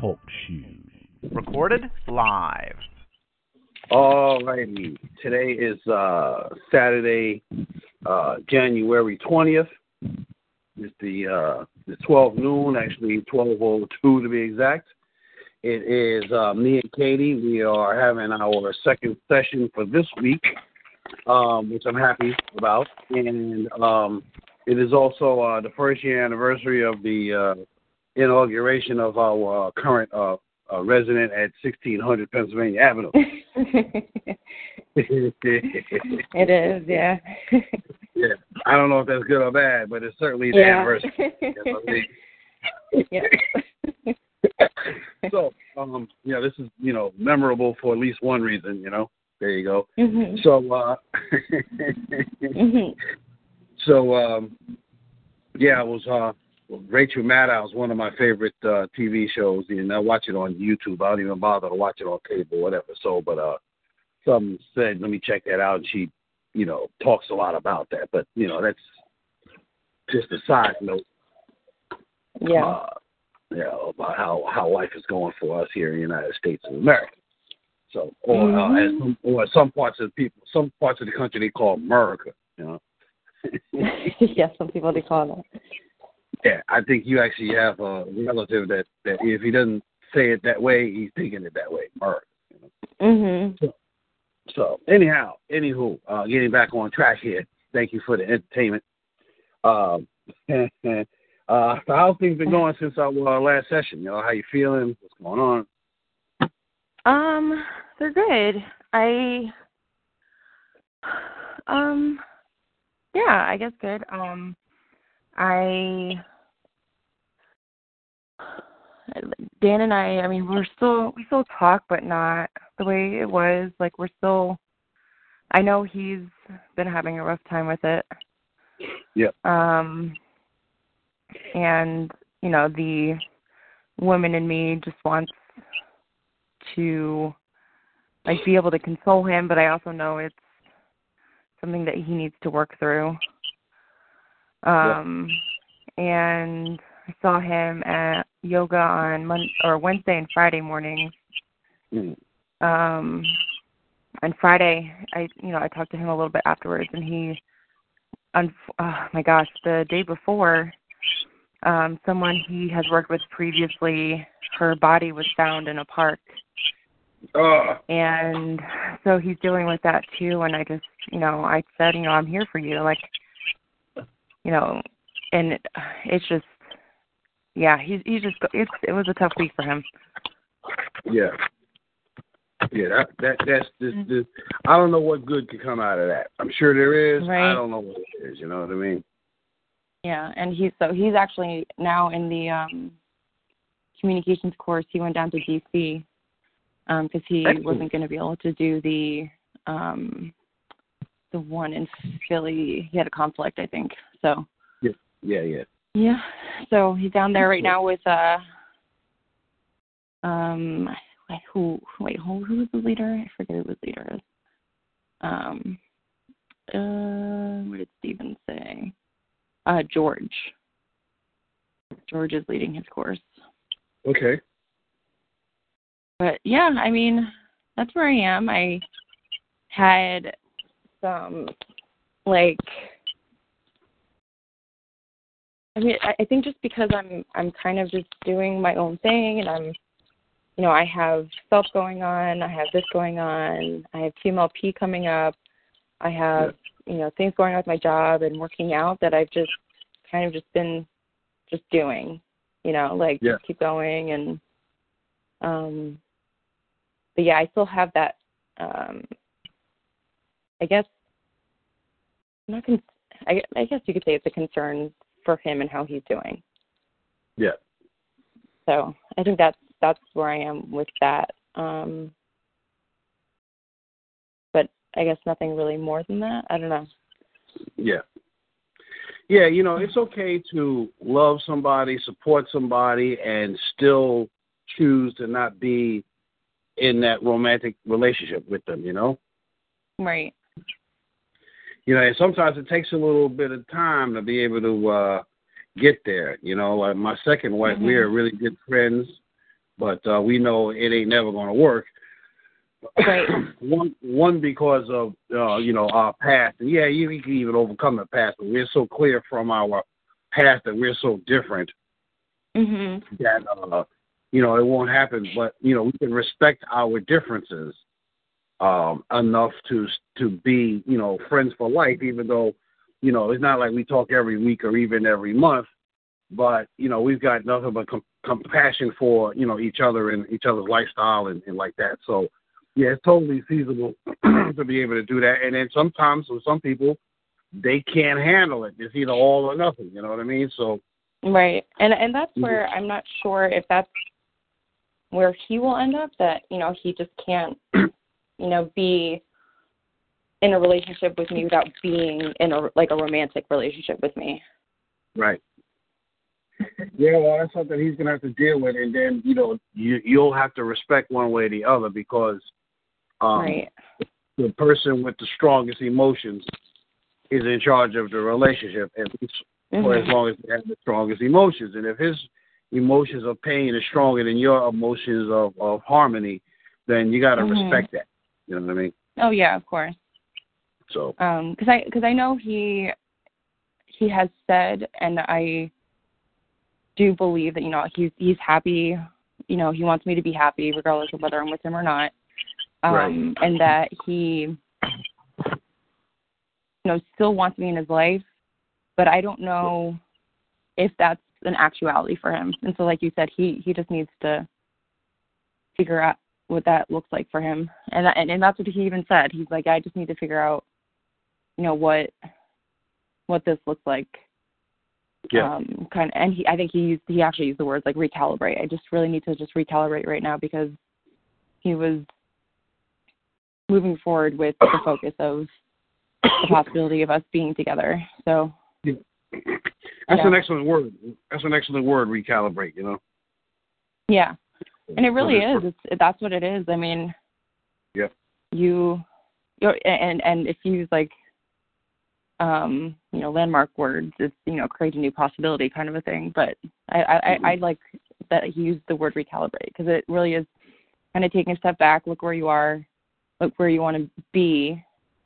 Talk shoes. Recorded live. Alrighty. Today is uh, Saturday, uh, January 20th. It's the uh, the 12 noon, actually 12:02 to be exact. It is uh, me and Kati. We are having our second session for this week, um, which I'm happy about, and um, it is also uh, the first year anniversary of the uh, inauguration of our uh, current uh, resident at 1600 Pennsylvania Avenue. it is, yeah. yeah, I don't know if that's good or bad, but it's certainly the yeah. anniversary. yeah. so, um, yeah, this is you know memorable for at least one reason. You know, there you go. Mm-hmm. So, uh, mm-hmm. So um, yeah, it was uh, Rachel Maddow is one of my favorite uh, TV shows, and I watch it on YouTube. I don't even bother to watch it on cable, or whatever. So, but uh, some said, let me check that out, and she, you know, talks a lot about that. But you know, that's just a side note. Yeah. Uh, yeah, about how how life is going for us here in the United States of America. So, or mm-hmm. uh, as, or some parts of the people, some parts of the country they call America. You know. yeah, some people they call it. Yeah, I think you actually have a relative that that if he doesn't say it that way, he's thinking it that way. America. You know? Mhm. So, so anyhow, anywho, uh, getting back on track here. Thank you for the entertainment. Um, uh, so how's things been going since our uh, last session? You know, how you feeling? What's going on? Um, they're good. I um yeah, I guess good. Um I Dan and I, I mean, we're still we still talk, but not the way it was. Like we're still. I know he's been having a rough time with it. Yeah. Um. And you know the woman in me just wants to like be able to console him, but I also know it's something that he needs to work through. Um, yeah. and I saw him at yoga on Monday or Wednesday and Friday mornings. Mm. Um, and Friday, I you know I talked to him a little bit afterwards, and he, on oh my gosh, the day before, um, someone he has worked with previously, her body was found in a park. Uh. And so he's dealing with that too. And I just, you know, I said, you know, I'm here for you. Like, you know, and it, it's just, yeah, he's he's just it's it was a tough week for him. Yeah. Yeah, that that that's this, this I don't know what good could come out of that. I'm sure there is. Right. I don't know what it is, you know what I mean? Yeah, and he's so he's actually now in the um communications course. He went down to DC because he Excellent. wasn't going to be able to do the um the one in Philly. He had a conflict, I think. So Yeah, yeah, yeah. yeah, so he's down there right now with uh um who wait who who was the leader? I forget who the leader is. Um, uh, what did Steven say? Uh, George. George is leading his course. Okay. But yeah, I mean, that's where I am. I had some like I mean, I, think just because I'm I'm kind of just doing my own thing and I'm you know, I have self going on, I have this going on, I have TMLP coming up, I have, you know, things going on with my job and working out that I've just kind of just been just doing, you know, like Yeah. just keep going and um but yeah, I still have that um I guess I'm not con- I, I guess you could say it's a concern for him and how he's doing. Yeah. So I think that's that's where I am with that. Um but I guess nothing really more than that. I don't know. Yeah. Yeah, you know, it's okay to love somebody, support somebody, and still choose to not be in that romantic relationship with them, you know? Right. You know, and sometimes it takes a little bit of time to be able to uh get there. You know, like my second wife, Mhm. we are really good friends, but uh we know it ain't never gonna work. Right. one one because of uh, you know, our past. And yeah, you, you can even overcome the past, but we're so clear from our past that we're so different Mhm. that uh you know it won't happen but you know we can respect our differences um enough to to be you know friends for life even though you know it's not like we talk every week or even every month but you know we've got nothing but com- compassion for you know each other and each other's lifestyle and, and like that so yeah it's totally feasible to be able to do that and then sometimes with some people they can't handle it it's either all or nothing you know what i mean so Right. And and that's Mhm. where I'm not sure if that's where he will end up that, you know, he just can't you know, be in a relationship with me without being in a like a romantic relationship with me. Right. Yeah, well, that's something he's gonna have to deal with, and then you know you you'll have to respect one way or the other because um, right. the person with the strongest emotions is in charge of the relationship, at least for as Mhm. long as they have the strongest emotions. And if his emotions of pain is stronger than your emotions of of harmony, then you got to Mhm. respect that. You know what I mean? Oh yeah, of course. So Um cuz I cuz I know he he has said and I do believe that you know he's he's happy, you know, he wants me to be happy regardless of whether I'm with him or not. Um Right. and that he you know still wants me in his life, but I don't know if that's an actuality for him. And so like you said, he he just needs to figure out what that looks like for him. And that, and, and that's what he even said. He's like I just need to figure out you know what what this looks like yeah, um kind of and he i think he used he actually used the words like recalibrate i just really need to just recalibrate right now because he was moving forward with the focus of the possibility of us being together so that's yeah. an excellent word. That's an excellent word. Recalibrate. You know. yeah and it really is it's that's what it is i mean Yeah. you you and and if you use like um you know landmark words it's you know create a new possibility kind of a thing but i i Mm-hmm. I, I like that he used the word recalibrate because it really is kind of taking a step back look where you are look where you want to be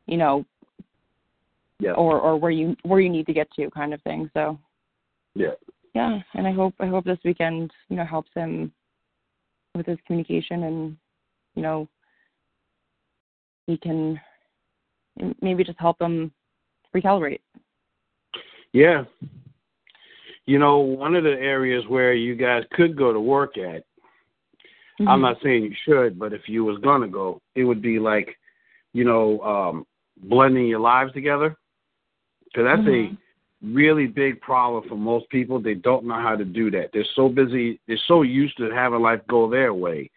you know Yeah. or or where you where you need to get to kind of thing so Yeah. yeah and i hope i hope this weekend you know helps him with his communication and you know he can maybe just help him recalibrate Yeah. You know, one of the areas where you guys could go to work at, Mm-hmm. I'm not saying you should, but if you was gonna go, it would be like, you know, um, blending your lives together. Because that's Mhm. a really big problem for most people. They don't know how to do that. They're so busy. They're so used to having life go their way.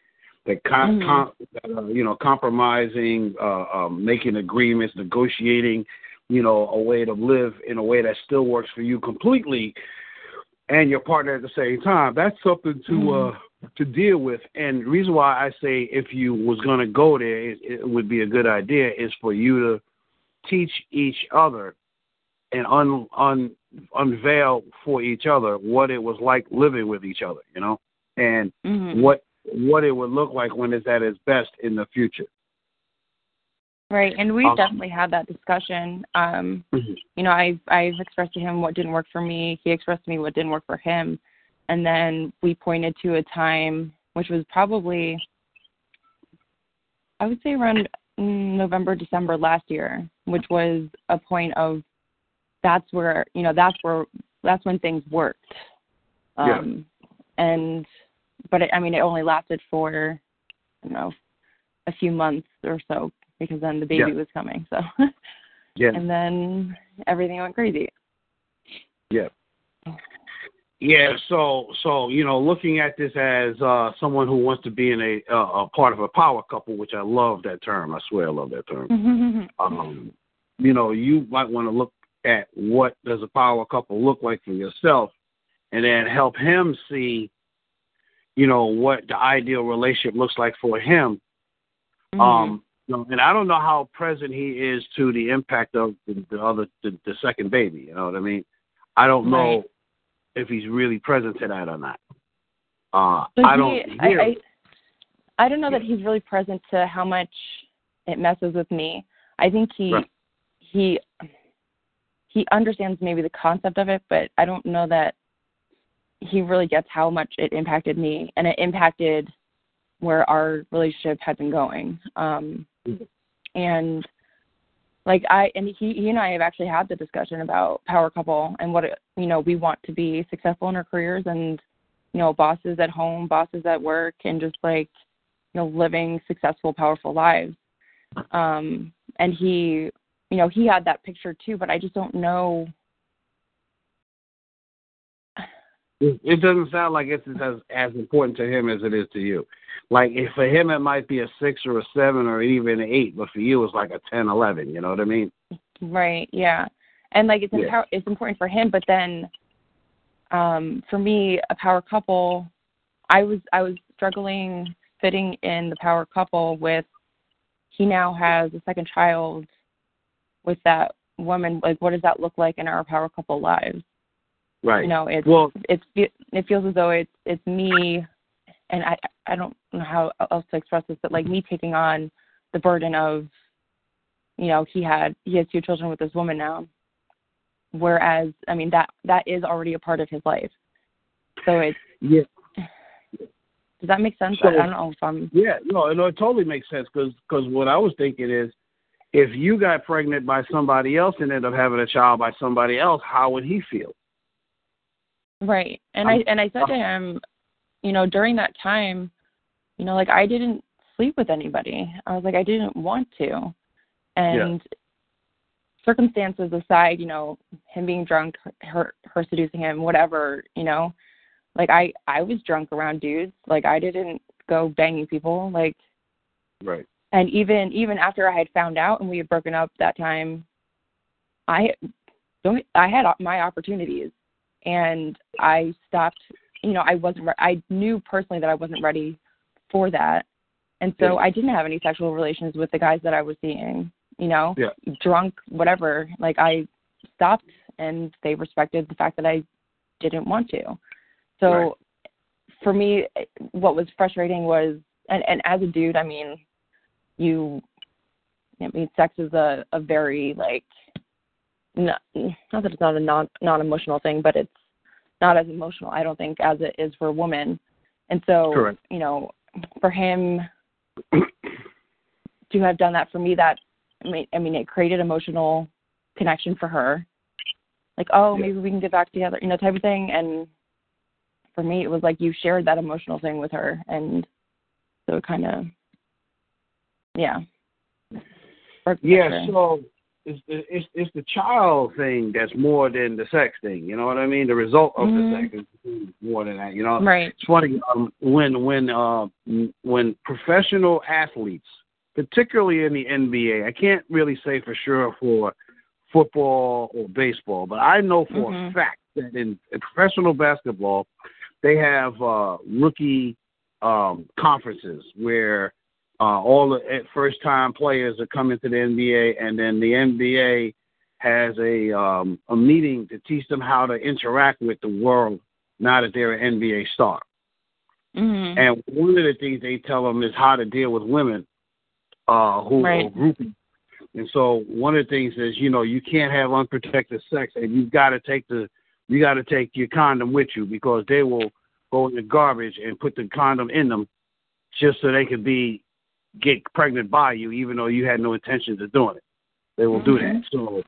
They com- Mhm. com- uh, you know, compromising, uh, um, making agreements, negotiating, you know, a way to live in a way that still works for you completely, and your partner at the same time. That's something to Mhm. uh, to deal with. And the reason why I say if you was going to go there, it, it would be a good idea is for you to teach each other and un, un, unveil for each other what it was like living with each other, you know, and Mhm. what what it would look like when it's at its best in the future. Right, and we've Um, definitely had that discussion. Um, Mhm. you know, I've I've expressed to him what didn't work for me. He expressed to me what didn't work for him, and then we pointed to a time which was probably, I would say around November December last year, which was a point of that's where you know that's where that's when things worked. Yeah. Um, and but it, I mean, it only lasted for I don't know a few months or so because then the baby Yeah. was coming. So Yeah, and then everything went crazy. yeah. Yeah, so so you know, looking at this as uh, someone who wants to be in a uh, a part of a power couple, which I love that term. I swear I love that term. um, you know, you might want to look at what does a power couple look like for yourself, and then help him see, you know, what the ideal relationship looks like for him. Mhm. Um, and I don't know how present he is to the impact of the, the other the, the second baby. You know what I mean? I don't know Right. if he's really present to that or not. Uh, So I don't I, hear. I, I don't know that he's really present to how much it messes with me. I think he Right. he he understands maybe the concept of it, but I don't know that he really gets how much it impacted me and it impacted where our relationship had been going. Um and like I and he he and I have actually had the discussion about power couple and what it, you know we want to be successful in our careers and you know bosses at home, bosses at work, and just like you know living successful, powerful lives. Um, and he, you know, he had that picture too, but I just don't know. It doesn't sound like it's as as important to him as it is to you. Like if for him it might be a six or a seven or even an eight, but for you it's like a ten, eleven. You know what I mean? Right. Yeah. And like it's Yeah. it's important for him, but then um for me, a power couple, I was I was struggling fitting in the power couple with he now has a second child with that woman. Like what does that look like in our power couple lives? Right. You know, it's Well, it's it feels as though it's it's me and I I don't know how else to express this, but like me taking on the burden of you know, he had he has two children with this woman now. Whereas I mean that that is already a part of his life. So it's yeah, does that make sense? So- I don't know if I'm yeah. No, no, it totally makes sense because what I was thinking is, if you got pregnant by somebody else and ended up having a child by somebody else, how would he feel? Right. And um, I and I said to uh, him, you know, during that time, you know, like I didn't sleep with anybody. I was like I didn't want to. And circumstances aside, you know, him being drunk, her her seducing him, whatever, you know, like I I was drunk around dudes. Like I didn't go banging people. Like Right. And even even after I had found out and we had broken up that time, I don't I had my opportunities, and I stopped. You know, I wasn't. Re- I knew personally that I wasn't ready for that, and so Yeah. I didn't have any sexual relations with the guys that I was seeing. You know, Yeah. drunk, whatever. Like I stopped, and they respected the fact that I didn't want to. So Right. for me, what was frustrating was, and, and as a dude, I mean, you, I mean, sex is a, a very like, not, not that it's not a non non emotional thing, but it's not as emotional, I don't think, as it is for a woman. And so, Correct. you know, for him to have done that for me, that I mean, I mean, it created emotional connection for her. Like, oh, Yeah. maybe we can get back together, you know, type of thing. And for me, it was like you shared that emotional thing with her, and so it kind of, yeah. Yeah, so it's the it's it's the child thing that's more than the sex thing. You know what I mean? The result of Mhm. the sex is more than that. You know, right. it's funny um, when when uh, when professional athletes, particularly in the NBA, I can't really say for sure for football or baseball, but I know for a Mhm. fact that in, in professional basketball, they have uh, rookie um, conferences where uh, all the first time players are coming to the NBA, and then the NBA has a um, a meeting to teach them how to interact with the world now that they're an NBA star. hmm And one of the things they tell them is how to deal with women uh, who Right. are groupies. And so one of the things is, you know, you can't have unprotected sex, and you've got to take the you got to take your condom with you because they will go in the garbage and put the condom in them just so they can be get pregnant by you, even though you had no intentions of doing it. They will do that. So,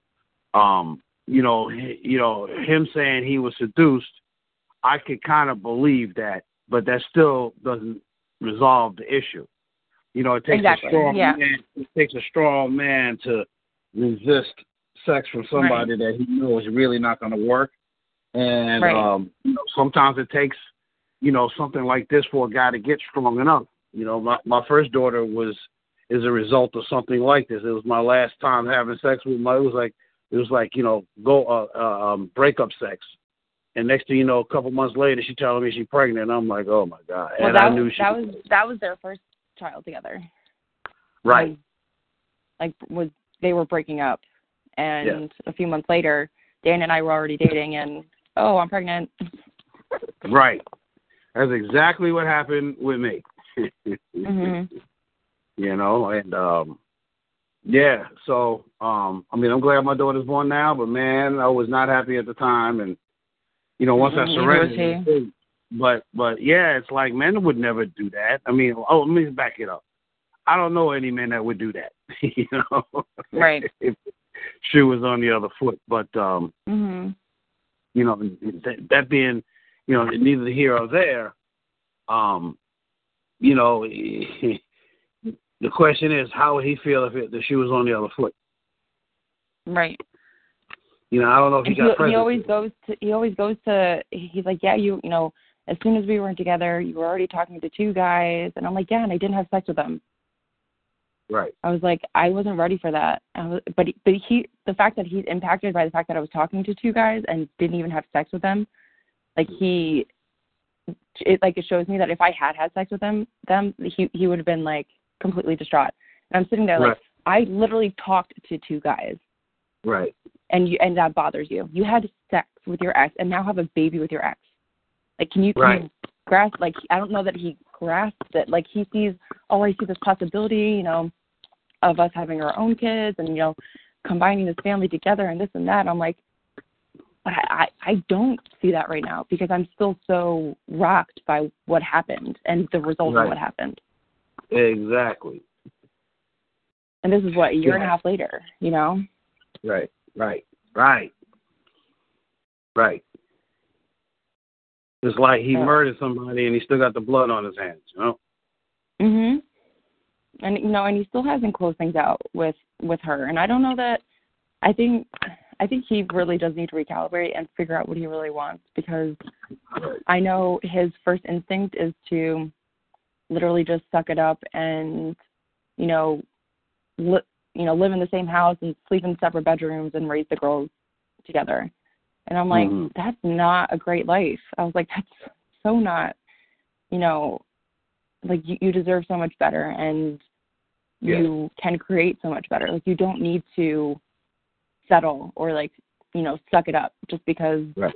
um, you know, you know, him saying he was seduced, I could kind of believe that, but that still doesn't resolve the issue. You know, it takes Exactly, a strong yeah. man. It takes a strong man to resist sex from somebody that he knows is really not going to work. And Right. um, you know, sometimes it takes, you know, something like this for a guy to get strong enough. You know, my my first daughter was is a result of something like this. It was my last time having sex with my. It was like it was like you know go uh, uh, um, breakup sex. And next thing you know, a couple months later, she telling me she's pregnant. I'm like, oh my god! Well, and that, I knew she that was that was their first child together. right. Was, like was they were breaking up, and a few months later, Dan and I were already dating, and oh, I'm pregnant. Right. That's exactly what happened with me. Mhm. You know, and um yeah, so um I mean I'm glad my daughter's born now, but man, I was not happy at the time and you know, once I Mhm, neither was surrendered but but yeah, it's like men would never do that. I mean, oh let me back it up. I don't know any men that would do that. you know. Right. if shoe was on the other foot. But um Mhm. you know, that, that being, you know, neither here or there, um, you know, the question is, how would he feel if it, the shoe was on the other foot? Right. You know, I don't know if he And got he, he always goes to he always goes to he's like yeah you you know as soon as we weren't together you were already talking to two guys. And I'm like yeah and I didn't have sex with them. Right, I was like I wasn't ready for that. I was, but but he the fact that he's impacted by the fact that I was talking to two guys and didn't even have sex with them like he it like it shows me that if I had had sex with them them he he would have been like completely distraught and I'm sitting there like I literally talked to two guys right, and you and that bothers you. You had sex with your ex and now have a baby with your ex. Like can you, can Right. you grasp like I don't know that he grasps it. Like he sees oh I see this possibility, you know, of us having our own kids and, you know, combining this family together and this and that. I'm like but I, I I don't see that right now because I'm still so rocked by what happened and the result Right. of what happened. exactly, And this is what a year and a half later, you know? right, right, right, right. It's like he Yeah. murdered somebody and he still got the blood on his hands. You know, Mhm. And you know, and he still hasn't closed things out with with her. And I don't know that. I think I think he really does need to recalibrate and figure out what he really wants because I know his first instinct is to literally just suck it up and you know, li- you know, live in the same house and sleep in separate bedrooms and raise the girls together. And I'm like, Mhm. that's not a great life. I was like, that's so not, you know, like you, you deserve so much better and Yeah. you can create so much better. Like you don't need to settle or like, you know, suck it up just because Right.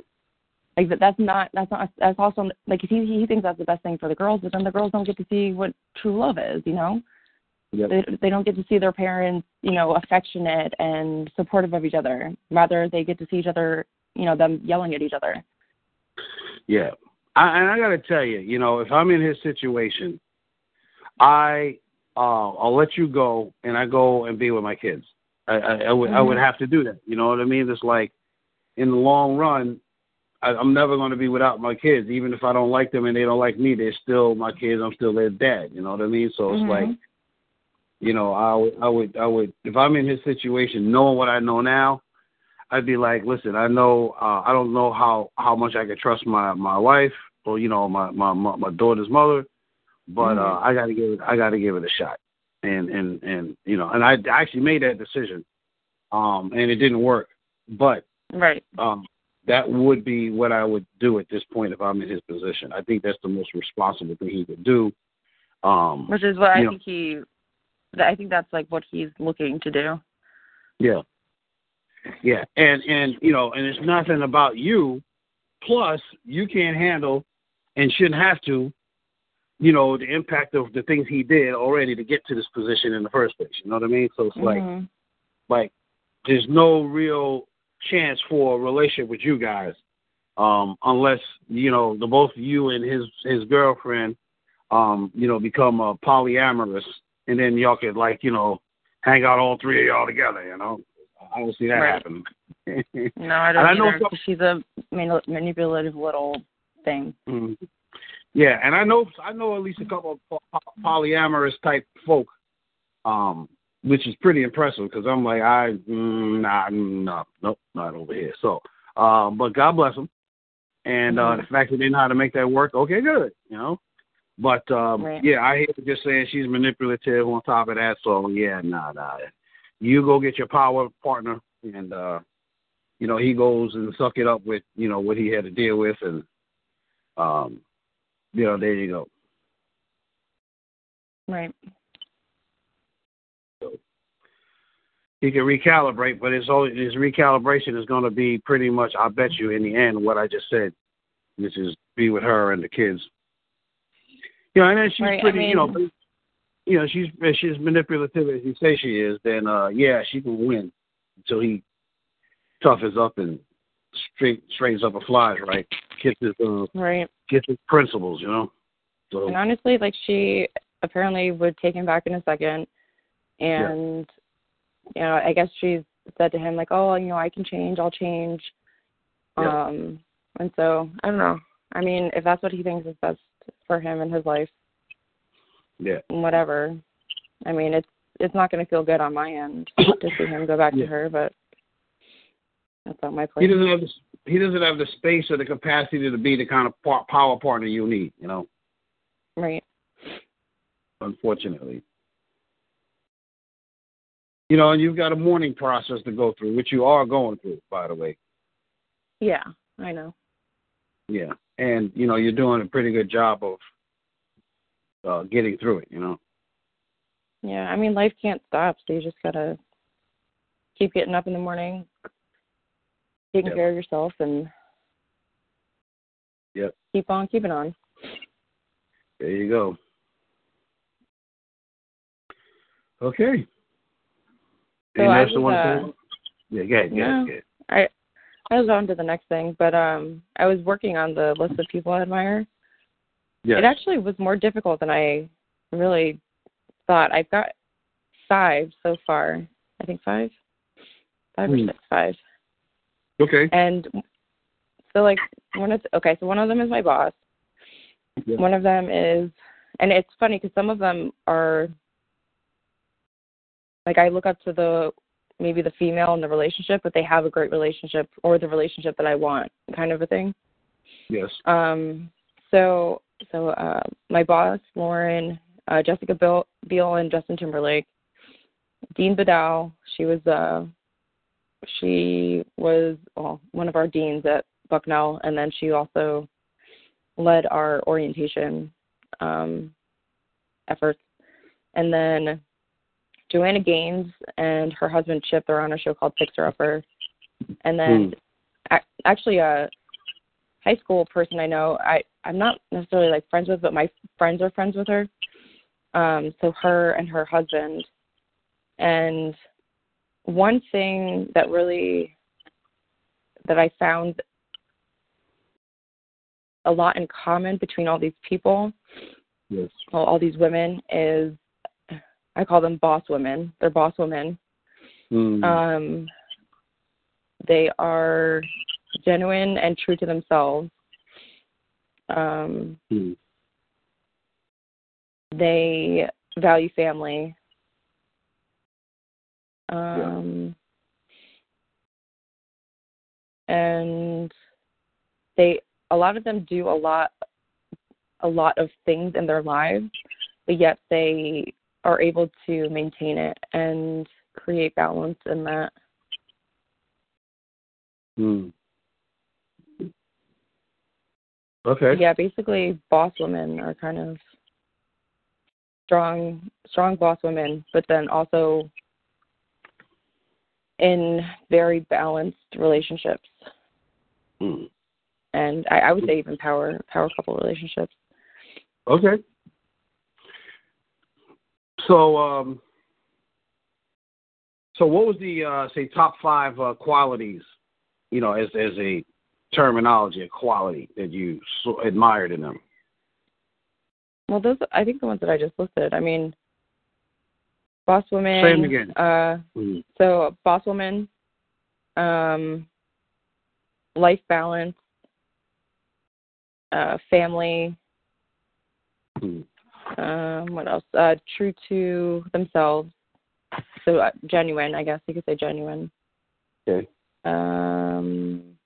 like that that's not that's not that's also like he he thinks that's the best thing for the girls, but then the girls don't get to see what true love is, you know? Yep. They they don't get to see their parents, you know, affectionate and supportive of each other. Rather they get to see each other, you know, them yelling at each other. Yeah. I, and I got to tell you, you know, if I'm in his situation, I uh, I'll let you go and I go and be with my kids. I, I, I would I would Mhm. have to do that. You know what I mean? It's like in the long run, I, I'm never going to be without my kids. Even if I don't like them and they don't like me, they're still my kids. I'm still their dad. You know what I mean? So it's Mhm. like, you know, I would I would I would if I'm in his situation, knowing what I know now, I'd be like, listen, I know uh, I don't know how how much I could trust my my wife or you know my my my, my daughter's mother, but uh, Mhm. I got to give it I got to give it a shot. And and and you know, and I actually made that decision, um, and it didn't work, but Right. um, that would be what I would do at this point if I'm in his position. I think that's the most responsible thing he could do. Um, Which is what I know. think he I think that's like what he's looking to do. Yeah. Yeah. And and you know, and it's nothing about you. Plus, you can't handle and shouldn't have to, you know, the impact of the things he did already to get to this position in the first place. You know what I mean? So it's like Mhm. like there's no real chance for a relationship with you guys. Um, unless, you know, the both you and his his girlfriend um, you know, become uh, polyamorous and then y'all could like, you know, hang out all three of y'all together, you know. I don't see that Right. happening. No, I don't I know some- she's a manipulative little thing. Mhm. Yeah, and I know I know at least a couple of po- po- polyamorous type folk, um, which is pretty impressive because I'm like I mm, nah no nope not over here. So, um, but God bless them. and uh, the fact that they know how to make that work, okay, good, you know. But um, Right. yeah, I hear just saying she's manipulative on top of that. So yeah, nah, nah. You go get your power partner, and uh, you know he goes and suck it up with you know what he had to deal with, and um, you know there you go. Right. He can recalibrate, but his always, his recalibration is going to be pretty much, I bet you, in the end, what I just said, which is be with her and the kids. You know, and then she's Right, I pretty, you know, you know, she's if she's manipulative as you say she is, then uh, yeah, she can win until he toughens up and straight straightens up and flies right, his uh, Right. Gets his principles, you know. So And honestly, like she apparently would take him back in a second, and you know, I guess she's said to him like, "Oh, you know, I can change. I'll change." Yeah. Um, and so I don't know. I mean, if that's what he thinks is best for him and his life, yeah, whatever. I mean, it's it's not going to feel good on my end to see him go back Yeah. to her, but that's my he doesn't have the he doesn't have the space or the capacity to be the kind of power partner you need, you know. Right. unfortunately. You know, and you've got a mourning process to go through, which you are going through, by the way. Yeah, I know. Yeah. And, you know, you're doing a pretty good job of uh, getting through it, you know. Yeah, I mean, life can't stop, so you just gotta keep getting up in the morning, taking Yep. care of yourself, and Yep. keep on keeping on. There you go. Okay. So Anything I else you was, want uh? Yeah, go ahead, go ahead, go ahead. I I was on to the next thing, but um, I was working on the list of people I admire. Yes. It actually was more difficult than I really thought. I've got five so far. I think five, five or Hmm. six, five. Okay. And so like one of okay, so one of them is my boss. Yeah. One of them is, and it's funny because some of them are like I look up to the maybe the female in the relationship, but they have a great relationship or the relationship that I want, kind of a thing. Yes. Um, so so uh, my boss, Lauren, uh, Jessica Biel, Biel, and Justin Timberlake, Dean Bedell. She was uh, she was well, one of our deans at Bucknell, and then she also led our orientation um, efforts. And then Joanna Gaines and her husband Chip, they're on a show called Fixer Upper. And then ac- actually a high school person I know, I I'm not necessarily like friends with, but my friends are friends with her. Um, so her and her husband. And one thing that really that I found a lot in common between all these people, Yes. well, all these women is I call them boss women. They're boss women. Mm. Um, they are genuine and true to themselves. Um, Mm. they value family. Um, and they a lot of them do a lot a lot of things in their lives, but yet they are able to maintain it and create balance in that. Mm. Okay. Yeah, basically boss women are kind of strong strong boss women, but then also in very balanced relationships. Mm. And I, I would say even power power couple relationships. Okay. So, um, so what was the uh, say top five uh, qualities, you know, as as a terminology, a quality that you so admired in them? Well, those I think the ones that I just listed. I mean, boss woman. Say 'em again. Uh, Mm. so boss woman, um, life balance, uh, family. Mm. Um, what else? Uh, true to themselves. So uh, genuine, I guess you could say genuine. Okay. Um,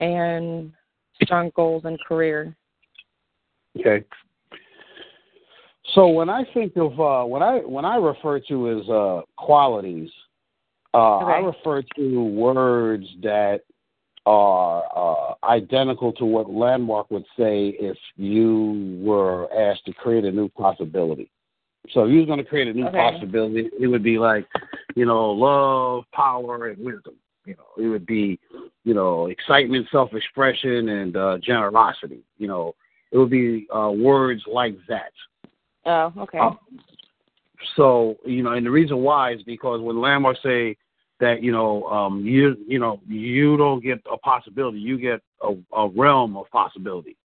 and strong goals and career. Okay. So when I think of uh, when I when I refer to as uh, qualities, uh, I refer to words that are uh, identical to what Landmark would say if you were asked to create a new possibility. So if you was going to create a new Okay. possibility, it would be like, you know, love, power, and wisdom. You know, it would be, you know, excitement, self-expression, and uh, generosity. You know, it would be uh, words like that. Oh, okay. Um, so you know, and the reason why is because when Landmark say that you know um, you you know you don't get a possibility, you get a, a realm of possibility.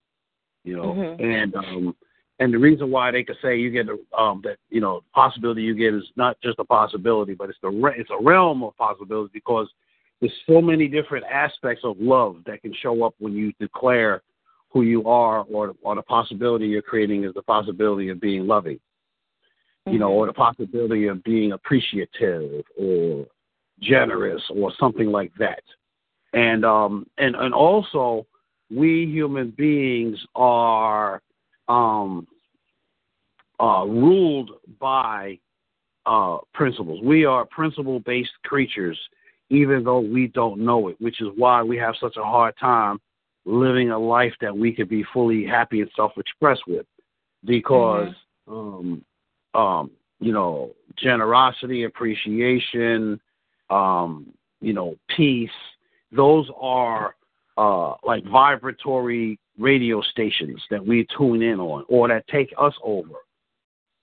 You know, Mhm. and um, and the reason why they could say you get a, um, that you know possibility you get is not just a possibility, but it's the re- it's a realm of possibilities because there's so many different aspects of love that can show up when you declare who you are or or the possibility you're creating is the possibility of being loving you know, Mhm. or the possibility of being appreciative or generous or something like that. And um and and also we human beings are um uh ruled by uh principles. We are principle based creatures even though we don't know it, which is why we have such a hard time living a life that we could be fully happy and self expressed with. Because um um, you know, generosity, appreciation, um, you know, peace. Those are uh, like vibratory radio stations that we tune in on or that take us over.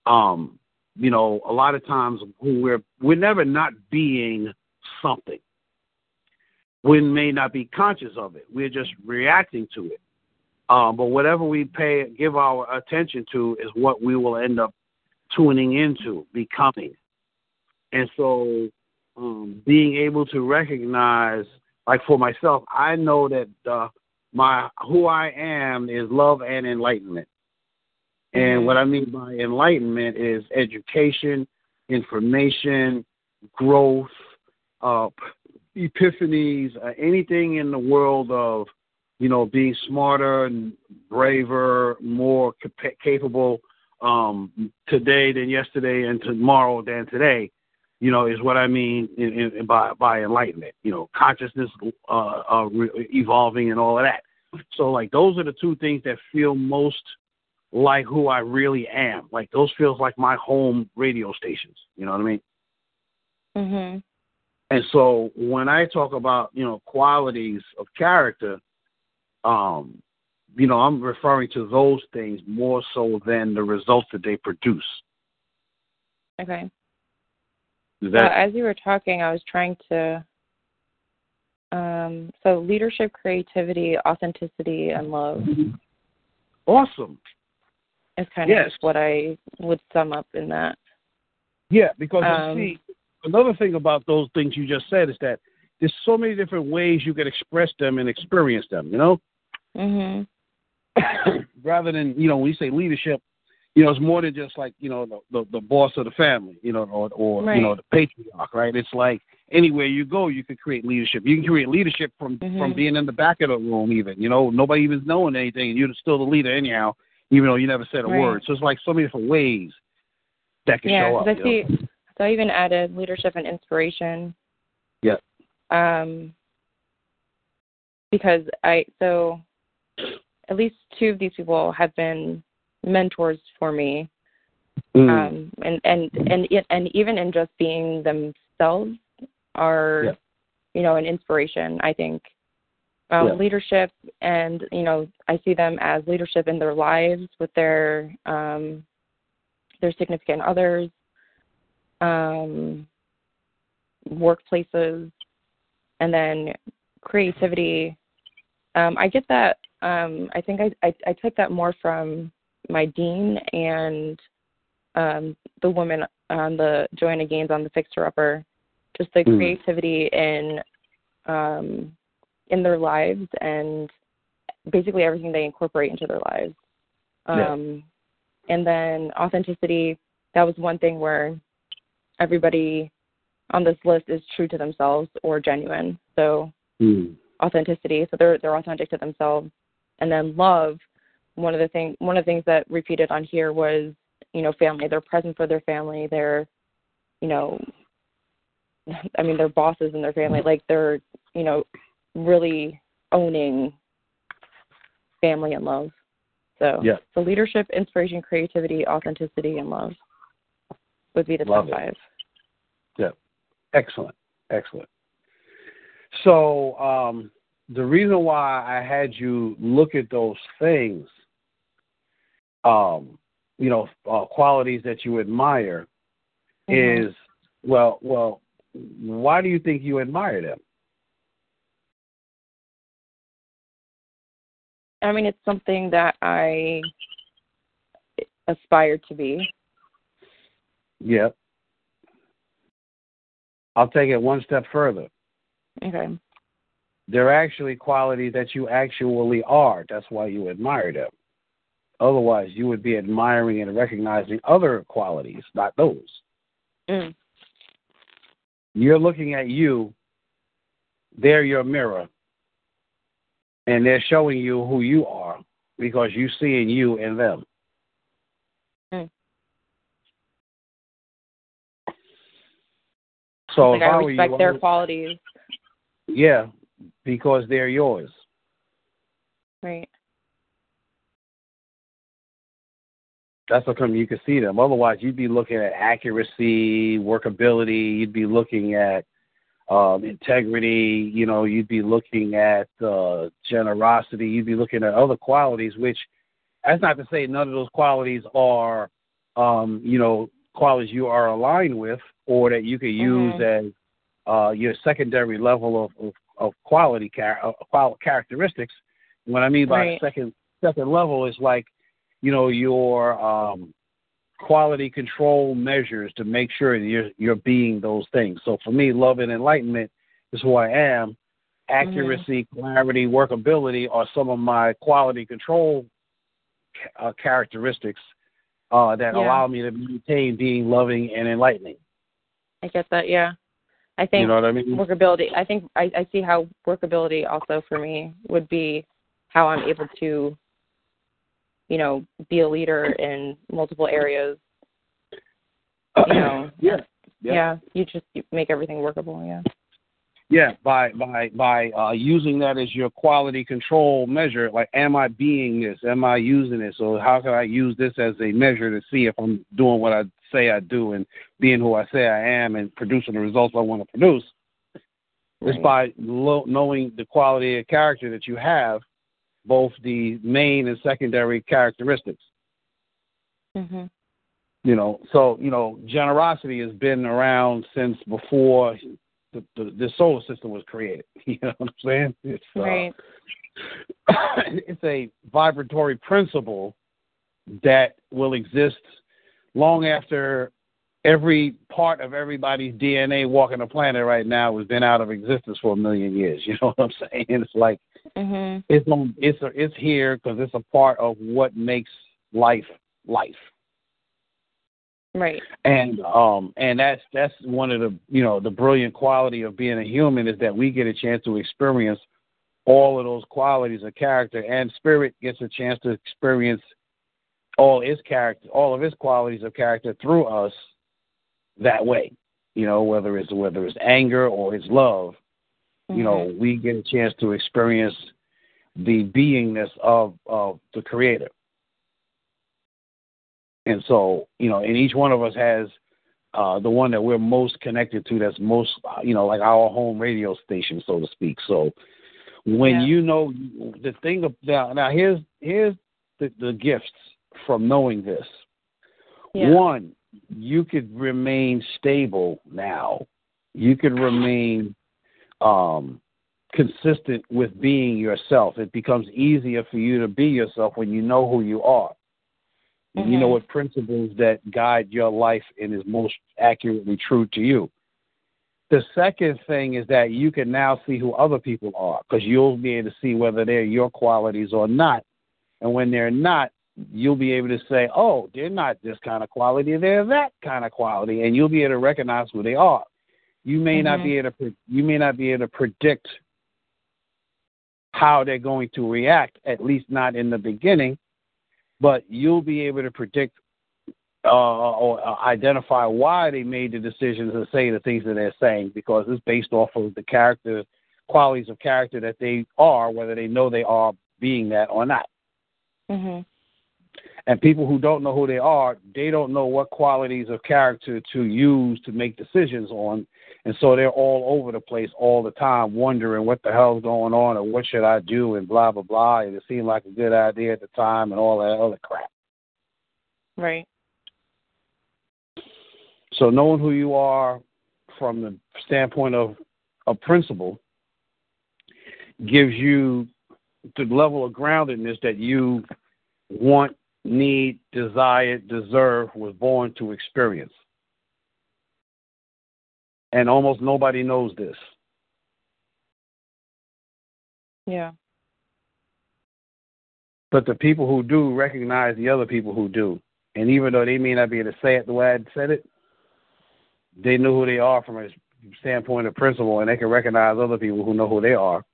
Um, you know, a lot of times we're we're never not being something. We may not be conscious of it. We're just reacting to it. Um, but whatever we pay give our attention to is what we will end up tuning into, becoming. And so um, being able to recognize, like for myself, I know that uh, my who I am is love and enlightenment. And Mhm. what I mean by enlightenment is education, information, growth, uh, epiphanies, uh, anything in the world of, you know, being smarter and braver, more capa- capable um, today than yesterday and tomorrow than today, you know, is what I mean in, in, by by enlightenment. You know, consciousness uh, uh, re- evolving and all of that. So, like, those are the two things that feel most like who I really am. Like, those feels like my home radio stations. You know what I mean? Mhm. And so when I talk about, you know, qualities of character, um, you know, I'm referring to those things more so than the results that they produce. Okay. So as you were talking, I was trying to. Um, so leadership, creativity, authenticity, and love awesome? is kind of Yes. just what I would sum up in that. Yeah, because Um, you see, another thing about those things you just said is that there's so many different ways you can express them and experience them. You know, Mhm. rather than you know when you say leadership, you know it's more than just like you know the the, the boss of the family, you know, or or Right. you know the patriarch, right? It's like anywhere you go, you can create leadership. You can create leadership from from Mhm. being in the back of the room, even you know nobody even knowing anything, and you're still the leader anyhow, even though you never said a Right. word. So it's like so many different ways that can Yeah, show up. I you know? So I even added leadership and inspiration. Yeah. Um. Because I so at least two of these people have been mentors for me. Mm. um, and and and and even in just being themselves are you know an inspiration i think um, Yeah. leadership and you know i see them as leadership in their lives with their um their significant others um workplaces and then creativity um i get that um i think i i, I took that more from my dean and um, the woman on the Joanna Gaines on the Fixer Upper, just the Mm. creativity in um, in their lives and basically everything they incorporate into their lives. Yeah. Um, And then authenticity, that was one thing where everybody on this list is true to themselves or genuine. So Mm. authenticity. So they're they're authentic to themselves. And then love, one of the thing one of the things that repeated on here was, you know, family. They're present for their family. They're, you know, I mean, they're bosses in their family. Like they're, you know, really owning family and love. So, Yeah. so leadership, inspiration, creativity, authenticity, and love would be the Love top it. five. Excellent, excellent. So um, the reason why I had you look at those things, um, you know, uh, qualities that you admire, Mhm. is well, well, why do you think you admire them? I mean, it's something that I aspire to be. Yeah. I'll take it one step further. Okay. They're actually qualities that you actually are. That's why you admire them. Otherwise, you would be admiring and recognizing other qualities, not those. Mm. You're looking at you, they're your mirror, and they're showing you who you are because you seeing you in them. Mm. So like I respect their qualities. yeah, because they're yours. Right. That's how come you can see them. Otherwise, you'd be looking at accuracy, workability. You'd be looking at um, integrity. You know, you'd be looking at uh, generosity. You'd be looking at other qualities. Which, that's not to say none of those qualities are, um, you know, qualities you are aligned with, or that you could use as uh, your secondary level of of, of quality char- uh, characteristics. What I mean by Right. second second level is like you know your um, quality control measures to make sure that you're you're being those things. So for me, love and enlightenment is who I am. Accuracy, clarity, workability are some of my quality control uh, characteristics uh, that Yeah. allow me to maintain being loving and enlightening. I get that. Yeah. I think You know what I mean? workability. I think I, I see how workability also for me would be how I'm able to, you know, be a leader in multiple areas. You know. yeah. Yeah. You just you make everything workable. Yeah. Yeah, by by by uh, using that as your quality control measure. Like, am I being this? Am I using this? So how can I use this as a measure to see if I'm doing what I say I do and being who I say I am and producing the results I want to produce? It's by lo- knowing the quality of character that you have, both the main and secondary characteristics. Mhm. You know, so you know, generosity has been around since before the, the, the solar system was created. You know what I'm saying? It's uh, Right. it's a vibratory principle that will exist long after every part of everybody's DNA walking the planet right now has been out of existence for a million years. You know what I'm saying? It's like Mhm. it's on, it's it's here because it's a part of what makes life life Right. and um and that's that's one of the you know the brilliant quality of being a human is that we get a chance to experience all of those qualities of character and spirit gets a chance to experience all his character all of its qualities of character through us that way. You know whether it's whether it's anger or it's love you know we get a chance to experience the beingness of of the creator and so, you know, and each one of us has uh, the one that we're most connected to that's most, uh, you know, like our home radio station, so to speak. So when Yeah. you know the thing of now, now here's here's the, the gifts from knowing this. Yeah. One, you could remain stable now. You could remain um, consistent with being yourself. It becomes easier for you to be yourself when you know who you are. And You know Mhm. what principles that guide your life and is most accurately true to you. The second thing is that you can now see who other people are because you'll be able to see whether they're your qualities or not. And when they're not, you'll be able to say, oh, they're not this kind of quality, they're that kind of quality, and you'll be able to recognize who they are. You may not Mhm. be able to pre- you may not be able to predict how they're going to react, at least not in the beginning, but you'll be able to predict uh, or uh, identify why they made the decisions and say the things that they're saying because it's based off of the character qualities of character that they are, whether they know they are being that or not. hmm And people who don't know who they are, they don't know what qualities of character to use to make decisions on. And so they're all over the place all the time, wondering what the hell's going on or what should I do and blah, blah, blah. And it seemed like a good idea at the time and all that other crap. Right. So knowing who you are from the standpoint of a principle gives you the level of groundedness that you want, need, desire, deserve, was born to experience. And almost nobody knows this. Yeah. But the people who do recognize the other people who do. And even though they may not be able to say it the way I said it, they know who they are from a standpoint of principle, and they can recognize other people who know who they are.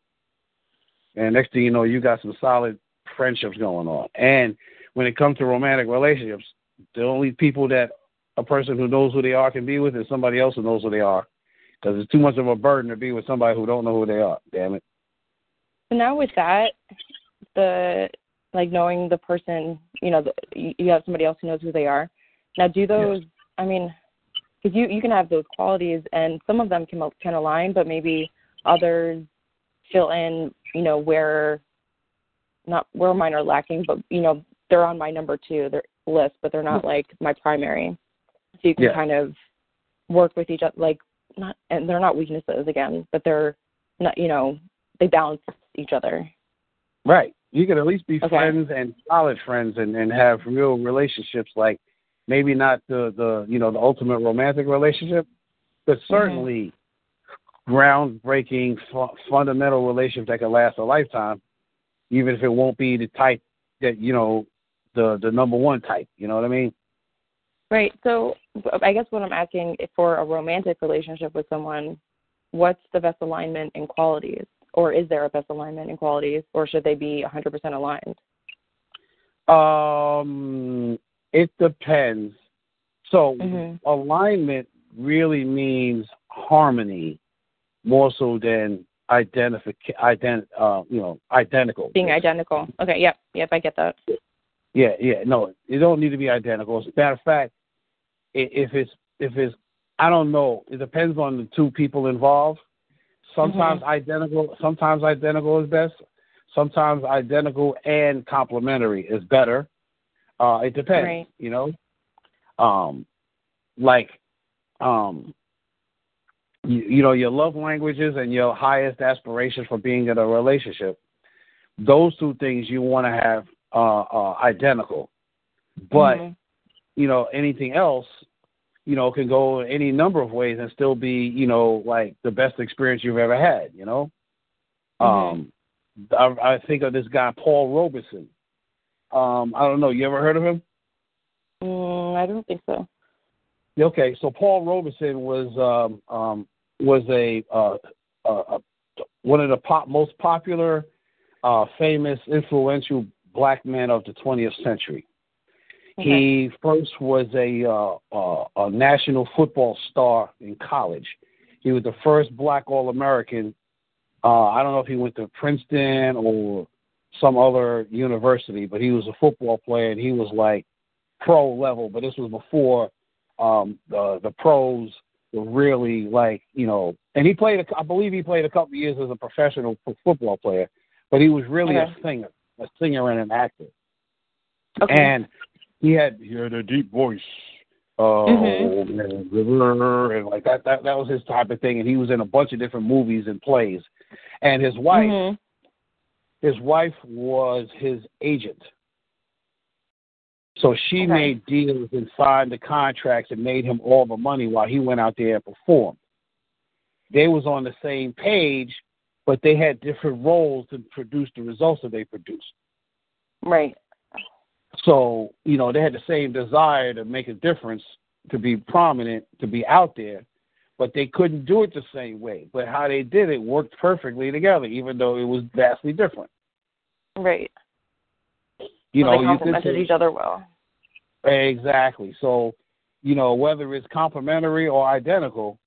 And next thing you know, you got some solid friendships going on. And when it comes to romantic relationships, the only people that a person who knows who they are can be with is somebody else who knows who they are. Because it's too much of a burden to be with somebody who don't know who they are. Damn it. So now with that, the like knowing the person, you know, the, you you have somebody else who knows who they are. Now, do those? I mean, because you you can have those qualities, and some of them can can align, but maybe others fill in, you know, where not where mine are lacking, but you know, they're on my number two their list, but they're not mm-hmm. like my primary. So you can Yeah. kind of work with each other, like not, and they're not weaknesses again, but they're not, you know, they balance each other. Right. You can at least be Okay. friends and solid friends and, and have real relationships like maybe not the, the you know, the ultimate romantic relationship, but mm-hmm. certainly groundbreaking fu- fundamental relationship that can last a lifetime, even if it won't be the type that, you know, the the number one type. You know what I mean? Right. So I guess what I'm asking for a romantic relationship with someone, what's the best alignment in qualities? Or is there a best alignment in qualities? Or should they be 100% aligned? Um, it depends. So Mhm. alignment really means harmony more so than identific ident uh you know identical. Being identical. Okay. Yep. Yep. I get that. Yeah, yeah. No, it don't need to be identical. As a matter of fact, if it's if it's I don't know. It depends on the two people involved. Sometimes identical. Sometimes identical is best. Sometimes identical and complementary is better. Uh, it depends. Right. You know, um, like, um, you, you know, your love languages and your highest aspirations for being in a relationship. Those two things you want to have uh, uh, identical, but Mhm. you know anything else you know can go any number of ways and still be you know like the best experience you've ever had you know? Um I, I think of this guy paul robeson. Um i don't know you ever heard of him? Mm, I don't think so. okay so paul robeson was um um was a uh, uh, uh one of the pop, most popular uh famous influential black men of the 20th century He first was a, uh, uh, a national football star in college. He was the first black All American. Uh, I don't know if he went to Princeton or some other university, but he was a football player and he was like pro level. But this was before um, the the pros were really like you know. And he played. a- I believe he played a couple of years as a professional football player, but he was really Okay. a singer, a singer and an actor Okay. and he had he had a deep voice. Oh, Mhm. and, and like that, that that was his type of thing. And he was in a bunch of different movies and plays. And his wife, Mhm. his wife was his agent. So she Okay. made deals and signed the contracts and made him all the money while he went out there and performed. They was on the same page, but they had different roles to produce the results that they produced. Right. So, you know, they had the same desire to make a difference, to be prominent, to be out there, but they couldn't do it the same way. But how they did it worked perfectly together, even though it was vastly different. Right. You so know, they complemented each other well. Exactly. So, you know, whether it's complementary or identical,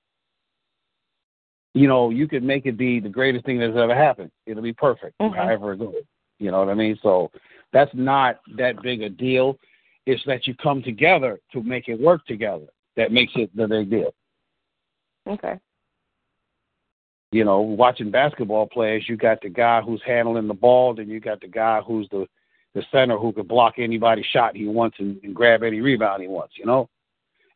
you know, you could make it be the greatest thing that's ever happened. It'll be perfect, Mhm. however it goes. You know what I mean? So that's not that big a deal. It's that you come together to make it work together. That makes it the big deal. Okay. You know, watching basketball players, you got the guy who's handling the ball, then you got the guy who's the the center who could block anybody's shot he wants and, and grab any rebound he wants. You know,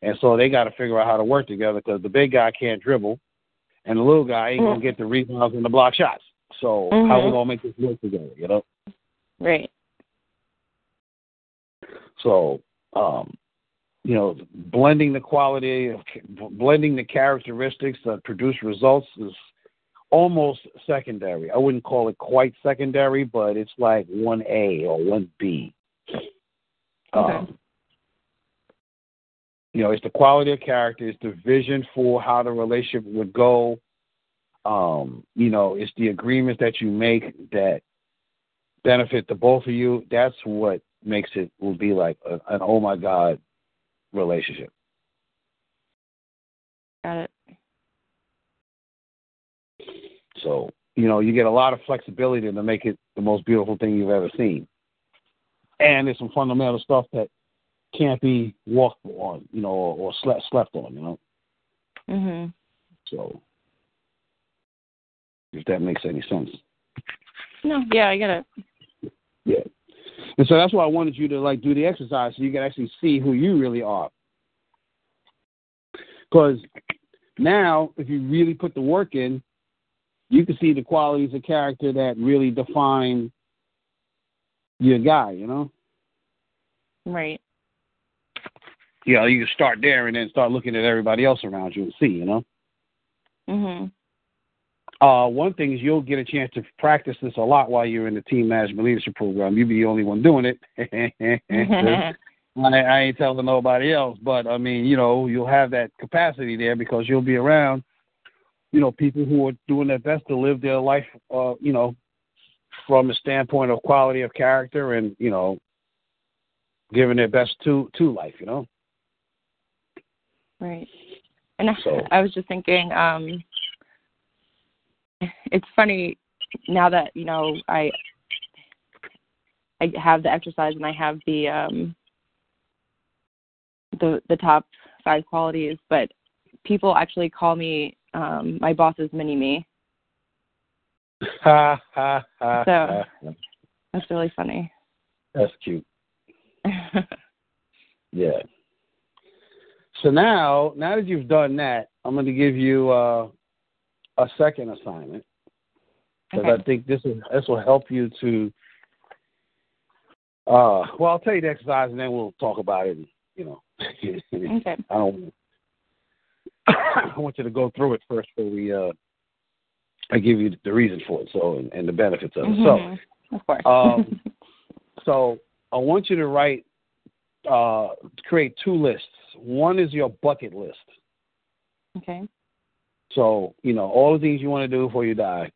and so they got to figure out how to work together because the big guy can't dribble, and the little guy ain't gonna Mhm. get the rebounds and the block shots. So how Mhm. we gonna make this work together? You know. Right. So, um, you know, blending the quality of blending the characteristics that produce results is almost secondary. I wouldn't call it quite secondary, but it's like one A or one B. Okay. Um, you know, it's the quality of character, it's the vision for how the relationship would go. Um, you know, it's the agreements that you make that benefit the both of you. That's what makes it will be like a, an oh my god relationship. Got it. So you know you get a lot of flexibility to make it the most beautiful thing you've ever seen. And there's some fundamental stuff that can't be walked on, you know, or, or slept slept on, you know. Mhm. So if that makes any sense. No, yeah, I get it. Yeah. And so that's why I wanted you to like do the exercise so you can actually see who you really are. Because now, if you really put the work in, you can see the qualities of character that really define your guy, you know? Right. You know, you can start there and then start looking at everybody else around you and see, you know? Mhm. Uh, one thing is you'll get a chance to practice this a lot while you're in the team management leadership program. You'll be the only one doing it. I, I ain't telling nobody else, but I mean, you know, you'll have that capacity there because you'll be around, you know, people who are doing their best to live their life, uh, you know, from the standpoint of quality of character and you know, giving their best to to life, you know. Right. And I- So- I was just thinking, um, it's funny now that you know I I have the exercise and I have the um the the top five qualities, but people actually call me um my boss's mini me. Ha ha ha. So- That's really funny. That's cute. Yeah. So now, now that you've done that, I'm going to give you uh, a second assignment because Okay. I think this is this will help you to. Uh, well, I'll tell you the exercise and then we'll talk about it. You know, okay. I don't. I want you to go through it first before we. Uh, I give you the reason for it, so and, and the benefits of it. So. Mhm. Of course. Um, so I want you to write, uh, create two lists. One is your bucket list. okay. So you know all the things you want to do before you die,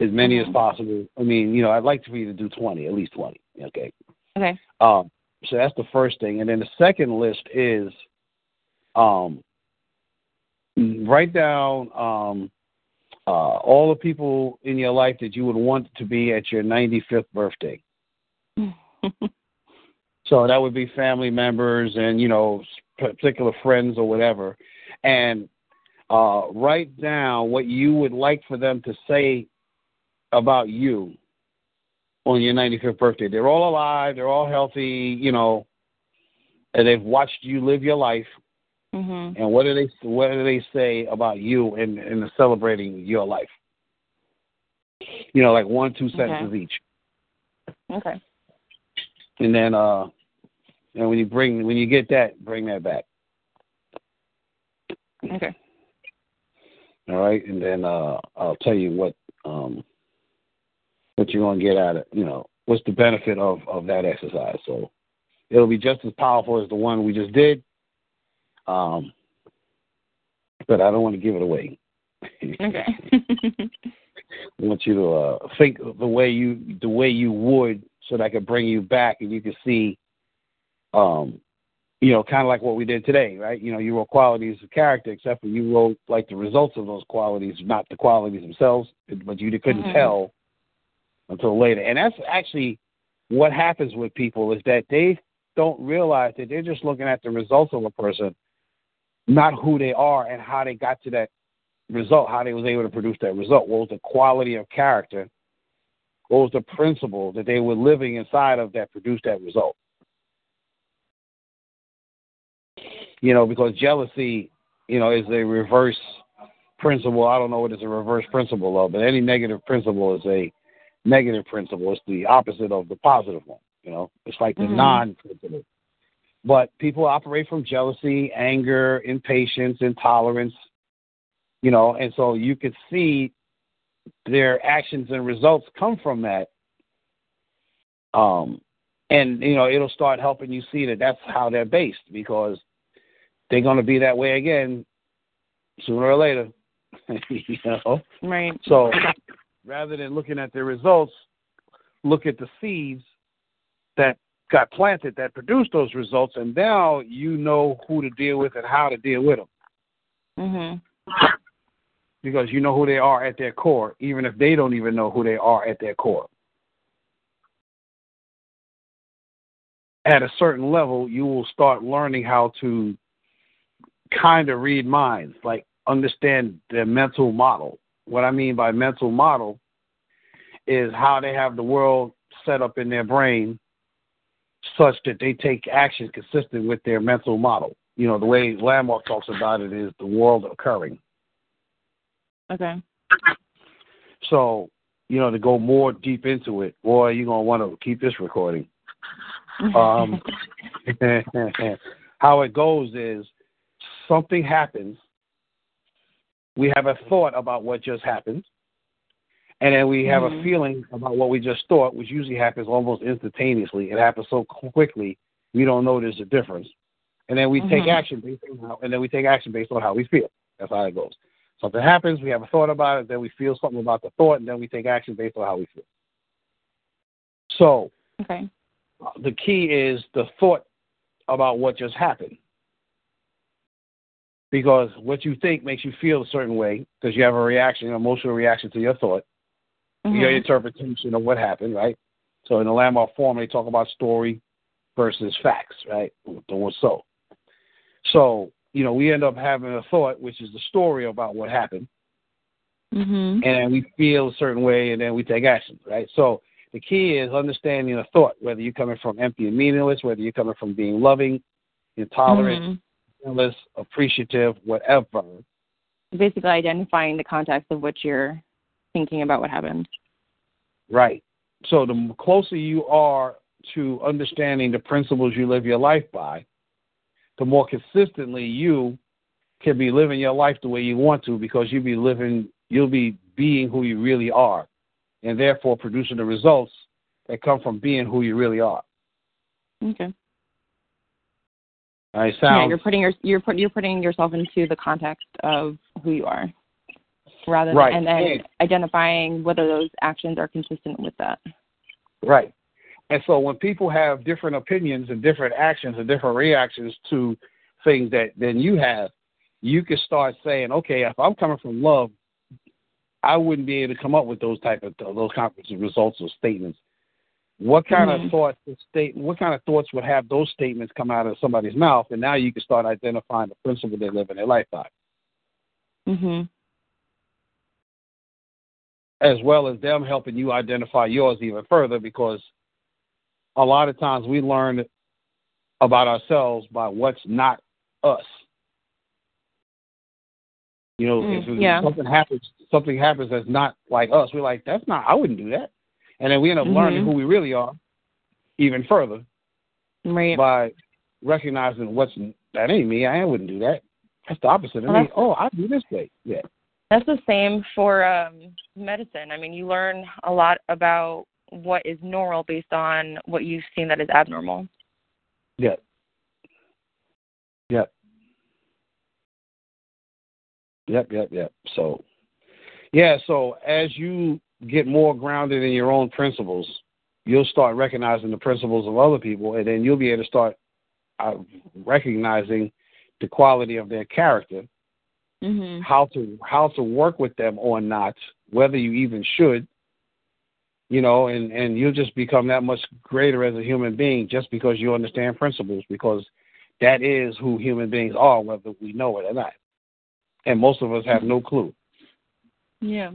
as many as Mhm. possible. I mean, you know, I'd like for you to do twenty, at least twenty. Okay. Okay. Um, so that's the first thing, and then the second list is, um, write down um, uh, all the people in your life that you would want to be at your 95th birthday. So that would be family members and you know particular friends or whatever, and uh, write down what you would like for them to say about you on your 95th birthday. They're all alive. They're all healthy. You know, and they've watched you live your life. mhm. And what do they what do they say about you in in celebrating your life? You know, like one two sentences each. Okay. and then uh and when you bring when you get that bring that back Okay. all right and then uh i'll tell you what um what you're going to get out of you know what's the benefit of of that exercise so it'll be just as powerful as the one we just did um but I don't want to give it away. Okay. I want you to uh, think the way you the way you would, so that I could bring you back and you can see, um, you know, kind of like what we did today, right? You know, you wrote qualities of character, except for you wrote like the results of those qualities, not the qualities themselves, but you couldn't Mhm. tell until later. And that's actually what happens with people is that they don't realize that they're just looking at the results of a person, not who they are and how they got to that result, how they was able to produce that result. What was the quality of character? What was the principle that they were living inside of that produced that result? You know, because jealousy, you know, is a reverse principle. I don't know what is a reverse principle of, but any negative principle is a negative principle. It's the opposite of the positive one. You know, it's like the Mhm. non-principle. But people operate from jealousy, anger, impatience, intolerance. You know, and so you could see their actions and results come from that. Um, and you know, it'll start helping you see that that's how they're based because they're going to be that way again sooner or later. you know. right. So rather than looking at the results, look at the seeds that got planted that produced those results, and now you know who to deal with and how to deal with them Mhm. because you know who they are at their core, even if they don't even know who they are at their core. At a certain level, you will start learning how to kind of read minds, like understand their mental model. What I mean by mental model is how they have the world set up in their brain such that they take action consistent with their mental model. You know, the way Landmark talks about it is the world occurring. Okay. So, you know, to go more deep into it, boy, you're going to want to keep this recording. Um, how it goes is something happens. We have a thought about what just happened. And then we have Mhm. a feeling about what we just thought, which usually happens almost instantaneously. It happens so quickly, we don't know there's a difference. And then we take Mhm. action based on how, and then we take action based on how we feel. That's how it goes. Something happens, we have a thought about it, then we feel something about the thought, and then we take action based on how we feel. So okay. uh, the key is the thought about what just happened. Because what you think makes you feel a certain way because you have a reaction, an emotional reaction to your thought, your Mhm. interpretation of what happened, right? So in the Landmark Forum, they talk about story versus facts, right? The was so. So, you know, we end up having a thought, which is the story about what happened, Mhm. and we feel a certain way, and then we take action, right? So the key is understanding the thought, whether you're coming from empty and meaningless, whether you're coming from being loving, intolerant, Mhm. Jealous, appreciative, whatever. Basically, identifying the context of which you're thinking about what happened. Right. So the closer you are to understanding the principles you live your life by, the more consistently you can be living your life the way you want to because you'll be living you'll be being who you really are and therefore producing the results that come from being who you really are. Okay. All right, yeah, you're putting your you're put, you're putting yourself into the context of who you are, rather Right. and then And- identifying whether those actions are consistent with that. Right. And so when people have different opinions and different actions and different reactions to things that than you have, you can start saying, okay, if I'm coming from love, I wouldn't be able to come up with those type of those kinds of results or statements. What kind Mhm. of thoughts state what kind of thoughts would have those statements come out of somebody's mouth and now you can start identifying the principle they live in their life by. Mhm. as well as them helping you identify yours even further because a lot of times we learn about ourselves by what's not us. You know, Mm, if yeah. something happens, something happens that's not like us. We're like, that's not. I wouldn't do that, and then we end up learning Mhm. who we really are, even further Right. by recognizing what's that ain't me. I wouldn't do that. That's the opposite of Well, me. Oh, I do this way. Yeah. That's the same for um, medicine. I mean, you learn a lot about what is normal based on what you've seen that is abnormal. Yeah. Yeah. Yep, yep, yep. So, yeah, so as you get more grounded in your own principles, you'll start recognizing the principles of other people, and then you'll be able to start uh, recognizing the quality of their character, Mhm. how to how to work with them or not, whether you even should, you know, and and you'll just become that much greater as a human being just because you understand principles, because that is who human beings are, whether we know it or not. And most of us have no clue. Yeah.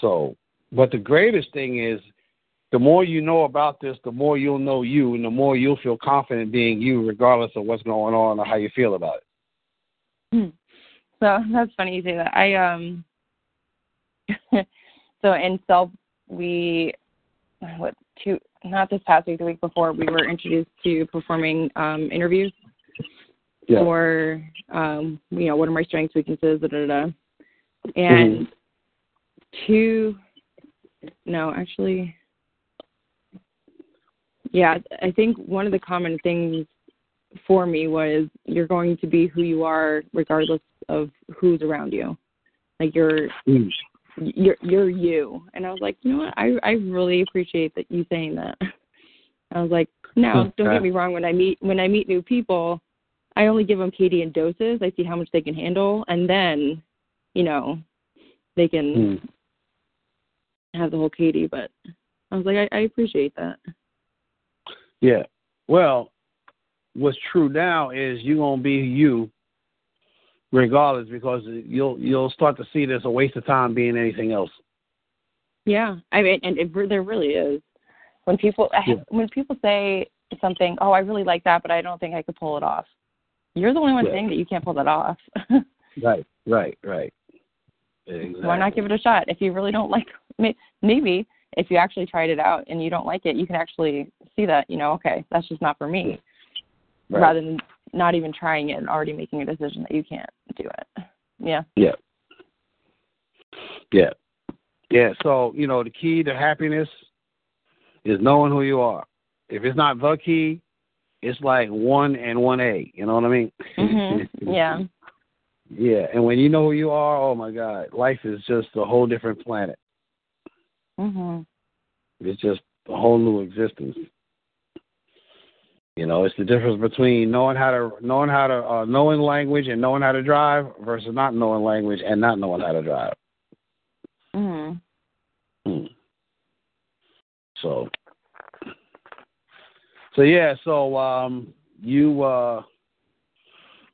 So, but the greatest thing is the more you know about this, the more you'll know you, and the more you'll feel confident being you, regardless of what's going on or how you feel about it. So that's funny you say that. I um so in self we what two not this past week, the week before, we were introduced to performing um interviews Yeah. for um you know, what are my strengths, weaknesses, da da da. And two no, actually yeah, I think one of the common things for me was you're going to be who you are regardless of who's around you. Like you're Mm. you're you're you. And I was like, you know what? I I really appreciate that you saying that. I was like, now don't get me wrong. When I meet when I meet new people, I only give them Kati in doses. I see how much they can handle, and then, you know, they can Mm. Have the whole Kati. But I was like, I, I appreciate that. Yeah. Well, what's true now is you're gonna be you, regardless, because you'll you'll start to see there's a waste of time being anything else. Yeah, I mean, and it, there really is. When people Yeah. when people say something, oh, I really like that, but I don't think I could pull it off. You're the only one Yeah. saying that you can't pull that off. Right. Right. Right. Exactly. Why not give it a shot? If you really don't like, maybe if you actually tried it out and you don't like it, you can actually see that. You know, okay, that's just not for me. Right. Rather than not even trying it and already making a decision that you can't do it. Yeah. Yeah. Yeah. Yeah. So, you know, the key to happiness is knowing who you are. If it's not the key, it's like one and one A. You know what I mean? Mhm. Yeah. Yeah. And when you know who you are, oh my God, life is just a whole different planet. Mhm. It's just a whole new existence. You know, it's the difference between knowing how to knowing how to uh, knowing language and knowing how to drive versus not knowing language and not knowing how to drive. Mhm. Hmm. So, so yeah. So, um, you, uh,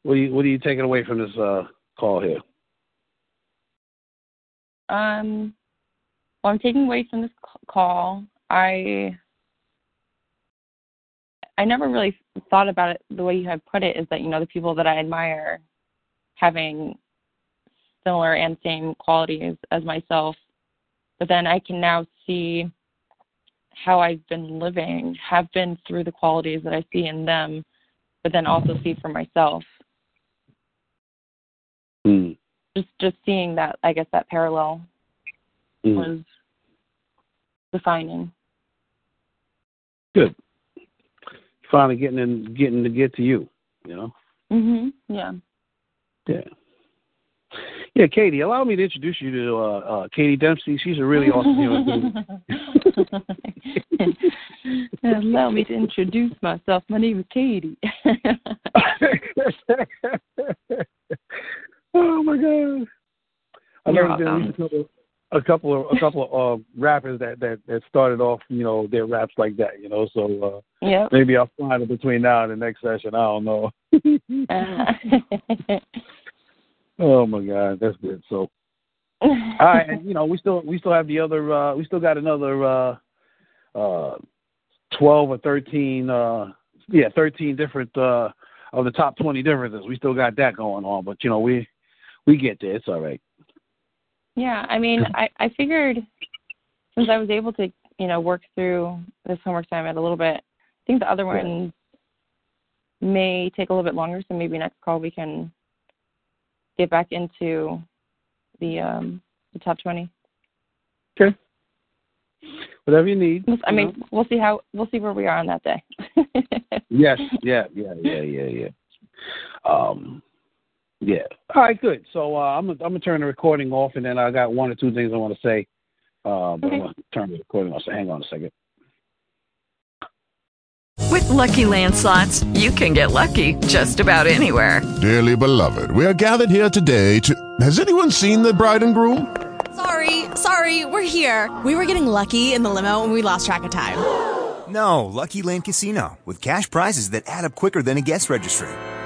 what are you, what are you taking away from this uh, call here? Um, well, I'm taking away from this call. I I never really thought about it the way you have put it. Is that you know the people that I admire having similar and same qualities as myself, but then I can now see how I've been living, have been through the qualities that I see in them, but then also see for myself. Hmm. Just just seeing that, I guess that parallel Hmm. was defining. Good. Finally getting in, getting to get to you. You know. Mhm. Yeah. Yeah. Yeah, Kati. Allow me to introduce you to uh, uh, Kati Dempsey. She's a really awesome human being. Allow me to introduce myself. My name is Kati. oh my god! I You're welcome. A couple, of a couple of uh, rappers that, that that started off, you know, their raps like that, you know. So uh, yep. maybe I'll find it between now and the next session. I don't know. oh my god, that's good. So all right, and you know, we still we still have the other uh we still got another uh uh twelve or thirteen uh yeah, thirteen different uh of the top twenty differences. We still got that going on, but you know, we we get there. It's all right. Yeah, I mean, I I figured since I was able to, you know, work through this homework assignment a little bit, I think the other ones may take a little bit longer. So maybe next call we can get back into the um the top twenty. Okay. Whatever you need. I you mean, know. we'll see how we'll see where we are on that day. Yes, yeah, yeah, yeah, yeah, yeah. Um Yeah. All right, good. So uh, I'm gonna, I'm gonna turn the recording off, and then I got one or two things I want to say. Uh, but Okay. I'm gonna turn the recording off. So hang on a second. With Lucky Land slots, you can get lucky just about anywhere. Dearly beloved, we are gathered here today to. Has anyone seen the bride and groom? Sorry, sorry, we're here. We were getting lucky in the limo and we lost track of time. No, Lucky Land Casino, with cash prizes that add up quicker than a guest registry.